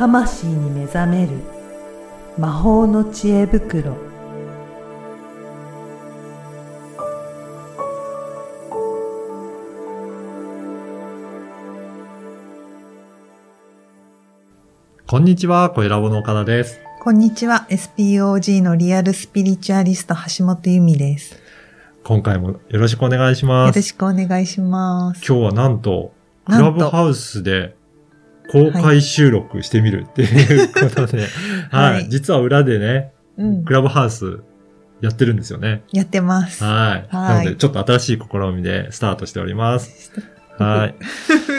魂に目覚める魔法の知恵袋こんにちは、小ラボの岡田です。こんにちは。SPOG のリアルスピリチュアリスト橋本由美です。今回もよろしくお願いします。よろしくお願いします。今日はなんと、クなんとラブハウスで公開収録してみるっていうことで、はい、はい実は裏でね、うんク。ラブハウスやってるんですよね。やってます。はい。はいなので、ちょっと新しい試みでスタートしております。はい。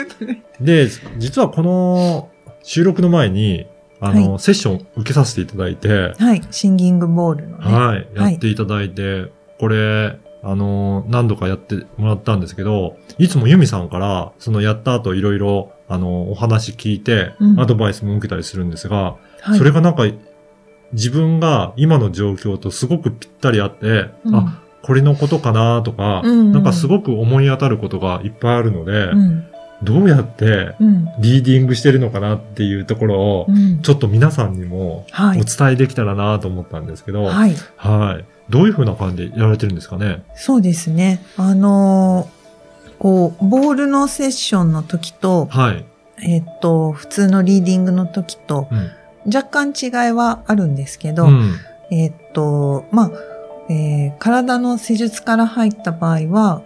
で、実はこの収録の前に、あの、はセッション受けさせていただいて、はい。シンギングボールのね。はい、やはいっていただいて、これ、あの、何度かやってもらったんですけど、いつもユミさんから、そのやった後いろいろ、あの、お話聞いて、うんアドバイスも受けたりするんですが、はい。それがなんか、自分が今の状況とすごくぴったりあって、うんあ、これのことかなとか、うんうんなんかすごく思い当たることがいっぱいあるので、うん。どうやってうん。リーディングしてるのかなっていうところを、うん。ちょっと皆さんにもはいお伝えできたらなと思ったんですけど、はい。はい。どういう風な感じでやられてるんですかね？そうですね。あのーこう、ボールのセッションの時と、はい。えっと、普通のリーディングの時と、うん。若干違いはあるんですけど、うん。えーっと、まあ、えー体の施術から入った場合は、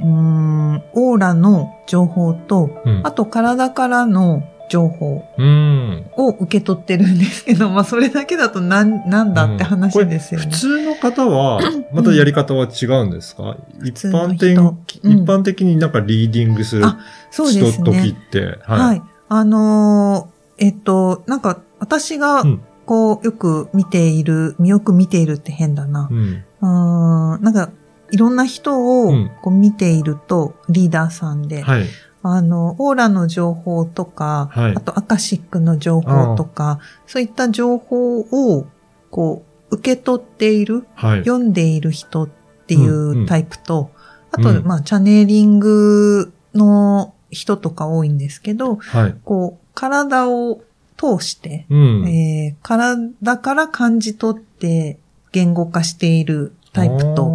うーん、オーラの情報と、うんあと体からの情報うん。を受け取ってるんですけど、まあそれだけだとなん、なんだって話ですよね。普通の方は、またやり方は違うんですか、一通の般人的、うん一般的になんかリーディングするあそう人です時っね。て、は。はいあのーえっと、なんか私がうんこうよく見ている、よく見ているって変だない。。うん。なんかいろんな人をうんこう見ていると、リーダーさんで、はい。あの、オーラの情報とか、はいあとアカシックの情報とか、そういった情報を、こう、受け取っている、はい。読んでいる人っていうんうんうタイプと、あと、うんまあ、チャネリングの人とか多いんですけど、はい。こう、体を通して、うん。えー体から感じ取って言語化しているタイプと、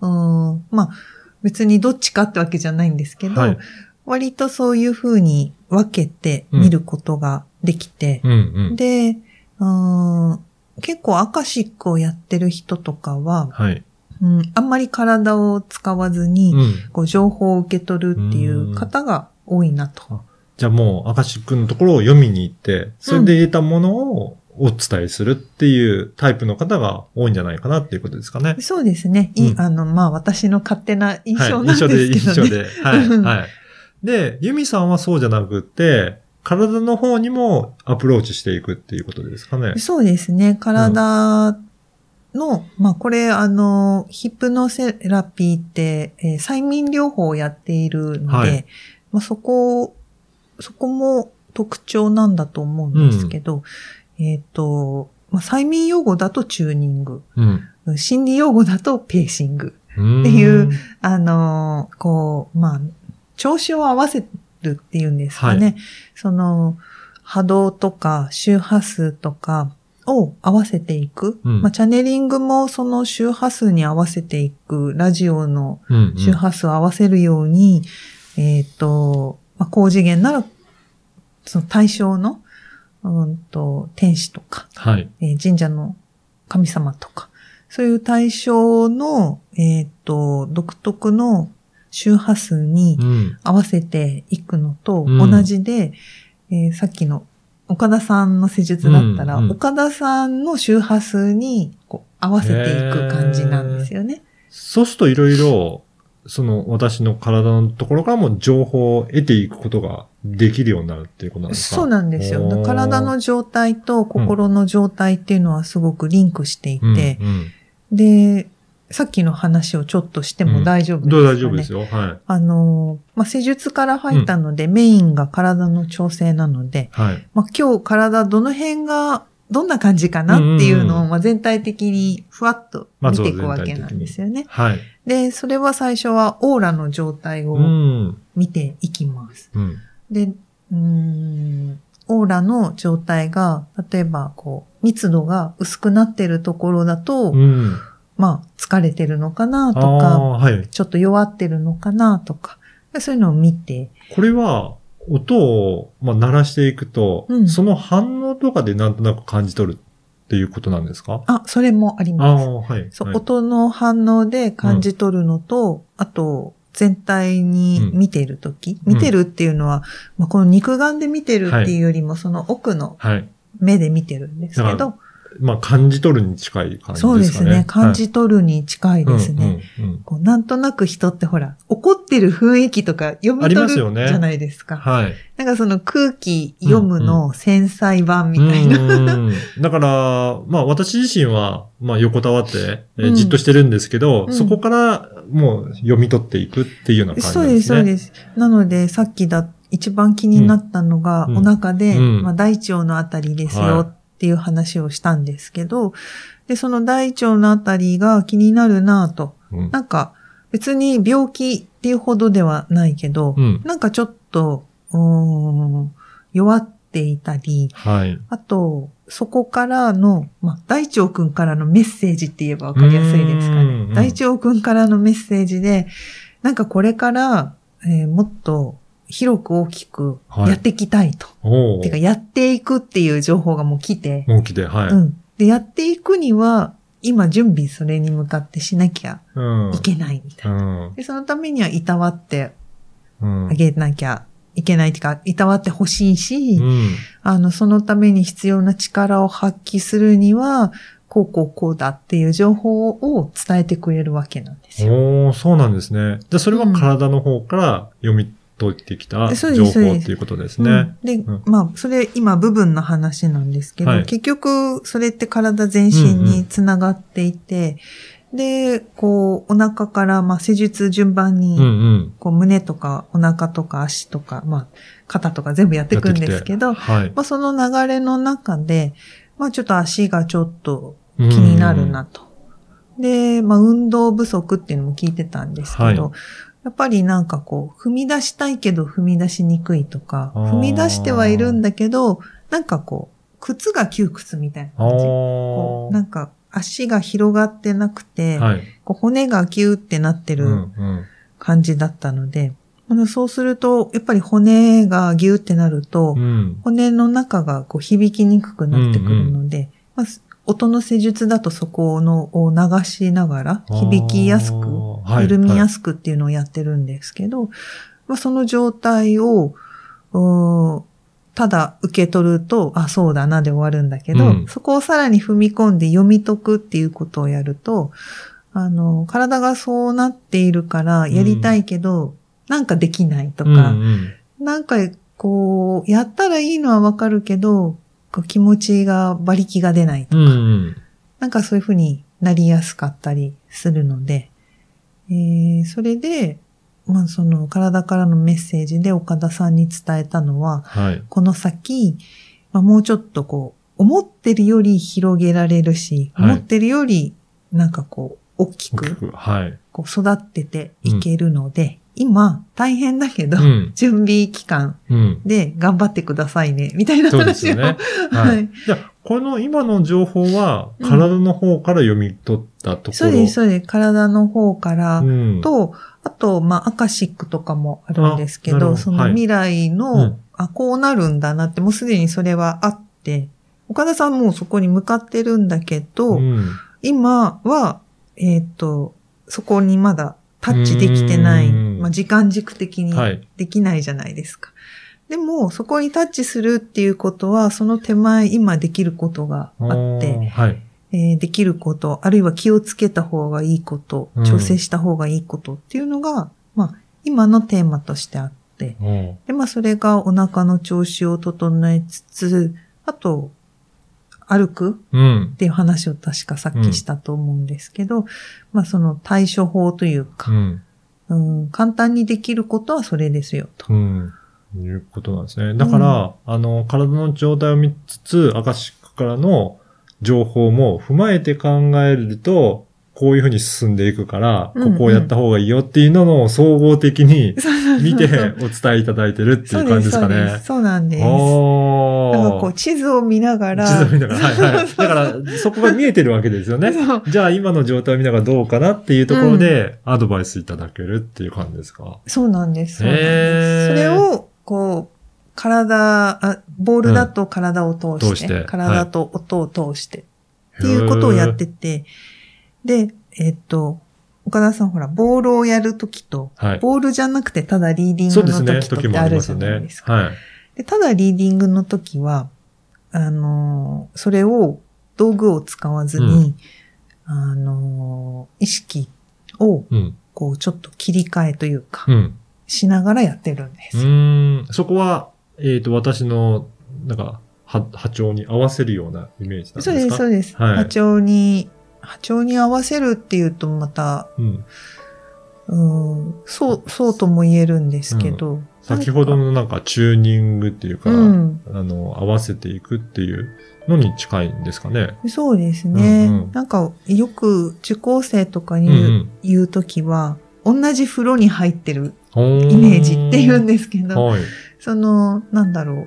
あうん、まあ、別にどっちかってわけじゃないんですけど、ーはい。割とそういう風に分けて見ることができて、うんうん。で、うん、結構アカシックをやってる人とかは、はい。うん、あんまり体を使わずに、うん。こう情報を受け取るっていう方が多いなと。じゃあもう、アカシックのところを読みに行って、それで得たものをお伝えするっていうタイプの方が多いんじゃないかなっていうことですかね。そうですね。いうんあの、まあ私の勝手な印象はい、なん印ですけどね。象で、印象で。はい、う んはい。で、ユミさんはそうじゃなくて、体の方にもアプローチしていくっていうことですかね。そうですね。体の、まあこれあの、ヒプノセラピーって、えー催眠療法をやっているので、はいまあそこ、そこも特徴なんだと思うんですけど、えっ、と、まあ、催眠用語だとチューニング、うん。心理用語だとペーシング。っていうあの、こう、まあ、調子を合わせるっていうんですかね。はいその、波動とか周波数とかを合わせていく。うんまあ、チャネリングもその周波数に合わせていく、ラジオのうんうん周波数を合わせるように、えっ、と、まあ、高次元なら、その対象の、うんと、天使とか、はい。えー神社の神様とか、そういう対象の、えっ、と、独特の周波数にうん。合わせていくのとうん。同じで、えーさっきの岡田さんの施術だったら、うんうん。岡田さんの周波数にこう合わせていく感じなんですよね。そうするといろいろ、その私の体のところからも情報を得ていくことができるようになるっていうことなんですか？そうなんですよ。体の状態と心の状態っていうのはすごくリンクしていて、うん。うん。で、さっきの話をちょっとしても大丈夫ですか、ねどう大丈夫ですよ。はい。あの、まあ、施術から入ったので、メインが体の調整なので、はい。まあ、今日体どの辺がどんな感じかなっていうのを、うんうんうんまあ、全体的にふわっと見ていくわけなんですよね。はい。で、それは最初はオーラの状態うをん。見ていきます。うん。で、うーんオーラの状態が、例えば、こう、密度が薄くなってるところだと、うん。まあ、疲れてるのかなとあか、あ、はい。ちょっと弱ってるのかなとか、そういうのを見て、これは、音を、まあ、鳴らしていくと、うん。その反応とかでなんとなく感じ取るっていうことなんですか？あ、それもありあます。あ、はい。そう、はい。音の反応で感じ取るのと、あと、全体に見てるとき、うん。見てるっていうのは、まあ、この肉眼で見てるっていうよりも、その奥のはい。目で見てるんですけど、まあ、感じ取るに近い感じですかね。そうですね。感じ取るに近いですね。こうなんとなく人ってほら、怒ってる雰囲気とか読み取るじゃないですか。はい。なんかその空気読むの繊細版みたいな。うんだから、まあ私自身は、まあ横たわって、えじっとしてるんですけど、うんそこからもう読み取っていくっていうような感じそうです、なんですね。そうです。なので、さっきだ、一番気になったのが、うんお腹で、うんまあ、大腸のあたりですはいよっていう話をしたんですけど、で、その大腸のあたりが気になるなぁと。うんなんか、別に病気っていうほどではないけど、うん。なんかちょっと、弱っていたり、はい。あと、そこからの、まあ、大腸くんからのメッセージって言えばわかりやすいですかうんね。大腸くんからのメッセージで、なんかこれから、えーもっと広く大きくはいやっていきたいと。おてか、やっていくっていう情報がもう来て、大きで、はい。うん。で、やっていくには、今準備それに向かってしなきゃうん。いけないみたいな。うん。で、そのためにはいたわってうん。あげなきゃいけないっていうか、いたわってほしいし、うん。あの、そのために必要な力を発揮するには、こうこうこうだっていう情報を伝えてくれるわけなんですよ。おー、そうなんですね。じゃあそれは体の方から読み取ってきたそう情報っていうことですね。うんで、うんまあ、それ今部分の話なんですけど、はい結局それって体全身につながっていて、で、こう、お腹から、まあ、施術順番に、うんうん。こう、胸とかお腹とか足とか、まあ、肩とか全部やっていくんですけど、はい。まあ、その流れの中で、まあ、ちょっと足がちょっと気になるなと。で、まあ、運動不足っていうのも聞いてたんですけど、はいやっぱりなんかこう、踏み出したいけど踏み出しにくいとか、踏み出してはいるんだけど、なんかこう、靴が窮屈みたいなあ感じ。こうなんか足が広がってなくて、ーはい。こう骨がギューってなってるうんうん。感じだったので、あのそうすると、やっぱり骨がギューってなると、うん。骨の中がこう響きにくくなってくるので、まあ、音の施術だとそこのを流しながら響きやすく、緩みやすすくっていうのをやってるんですけど、まあ、その状態を、ただ受け取ると、あ、そうだなで終わるんだけど、うん。そこをさらに踏み込んで読み解くっていうことをやると、あの、体がそうなっているからやりたいけど、なんかできないとか、うんうん。なんか、こう、やったらいいのはわかるけど、こう気持ちが、馬力が出ないとか、うんうん。なんかそういうふうになりやすかったりするので、えー、それで、まあその体からのメッセージで岡田さんに伝えたのは、はい。この先、まあ、もうちょっとこう、思ってるより広げられるし、はい思ってるより、なんかこう、大きく。はい。こう育ってていけるので、今、大変だけど、うん。準備期間うん。で頑張ってくださいね、みたいなそうです話を。よね。ははいい。じゃあ、この今の情報は、うん体の方から読み取ったところ？そうです、そうです。体の方から、うん。と、あと、まあ、アカシックとかもあるんですけど、その未来の、うんあ、こうなるんだなって、もうすでにそれはあって、岡田さんもそこに向かってるんだけど、うん。今は、えっ、と、そこにまだタッチできてない、うんまあ、時間軸的にはい。できないじゃないですか。でも、そこにタッチするっていうことは、その手前、今できることがあって、はい。えーできること、あるいは気をつけた方がいいことうん、調整した方がいいことっていうのが、まあ、今のテーマとしてあって、で、まあ、それがお腹の調子を整えつつ、あと、歩くうんっ。ていう話を確かさっきしたと思うんですけど、まあ、その対処法といううか、ん。うん、簡単にできることはそれですよと。うん。いうことなんですね。だから、あの、体の状態を見つつ、アカシックからの情報も踏まえて考えると、こういうふうに進んでいくから、うんうんここをやった方がいいよっていうのを総合的に見てお伝えいただいてるってそいうう感じですかねそうなんです。あなんかこう地図を見ながら。地図を見ながら。はいはい。だから、そこが見えてるわけですよね。そうじゃあ今の状態を見ながらどうかなっていうところで、アドバイスいただけるっていう感じですか？そうなんです。そうなんへです。ーそれを、こう、体、あ、ボールだと体を通して、通して体と音を通して、っていうことをやってて、で、えっと、岡田さんほら、ボールをやるときと、はい。ボールじゃなくてただリーディングそうですね。の時とって時もありあるじゃますねないです。か。はい。でただリーディングの時は、あのーそれを道具を使わずに、あのー意識をうん。こうちょっと切り替えというか、うん。しながらやってるんでうすよ。ーん。そこは、えっ、と、私の、なんか、は波長に合わせるようなイメージなんですか？そうです、そうです。はい波長に、波長に合わせるっていうとまた、うん。うん、そう、そうとも言えるんですけど。先ほどのなんかチューニングっていうか、うんあの、合わせていくっていうのに近いんですかね。そうですね。うんうんなんか、よく受講生とかうんに言う,、うん言うときは、同じ風呂に入ってるイイメージって言うんですけど、はい。その、なんだろう。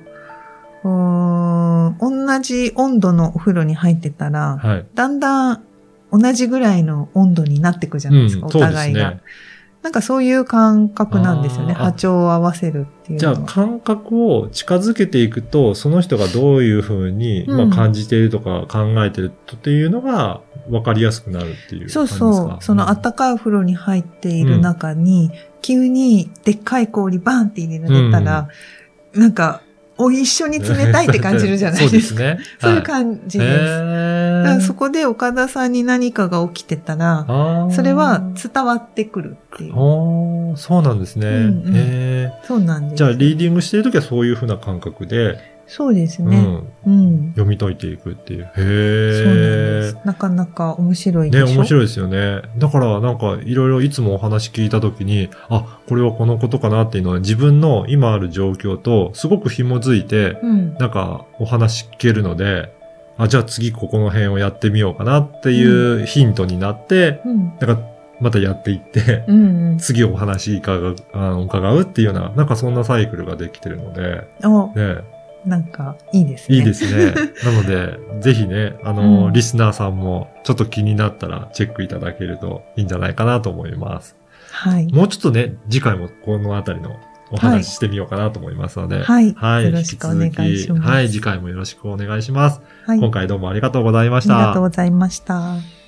同じ温度のお風呂に入ってたら、はい。だんだん同じぐらいの温度になっていくじゃないですか、うんお互いが。そうですねなんかそういう感覚なんですよね。波長を合わせるっていうじゃあ。感覚を近づけていくと、その人がどういうふうに、うんまあ、感じているとか考えてるっていうのが分かりやすくなるっていうそうか？そう。その暖かいお風呂に入っている中に、急にでっかい氷バーンって入れられたら、なんか、お一緒に冷たいって感じるじゃないですか。そうですね。そういうじ感じです。へだからーそこで岡田さんに何かが起きてたら、それは伝わってくるっていう。そうなんですね。うんうんへそうなんです。ーじゃあ、リーディングしてるときはそういうふうな感覚で、そうですね。うん、うん。読み解いていくっていう。へそうなんえです。。なかなか面白いでね、しょ？面白いですよね。だから、なんか、いろいろいつもお話聞いたときに、あ、これはこのことかなっていうのは自分の今ある状況とすごく紐づいて、うん。なんか、お話聞けるので、あ、じゃあ次ここの辺をやってみようかなっていうヒントになって、うん。なんか、またやっていって、うんうん。次お話伺う、あの伺うっていうような、なんかそんなサイクルができてるので、お、ね、なんか、いいですね。いいですね。なので、ぜひね、あの、うんリスナーさんもちょっと気になったらチェックいただけるといいんじゃないかなと思います。はい。もうちょっとね、次回もこのあたりのお話ししてみようかなと思いますので、はいはい。よろしくお願いしますはい、次回もよろしくお願いします。はい。今回どうもありがとうございまありした。がとうございました。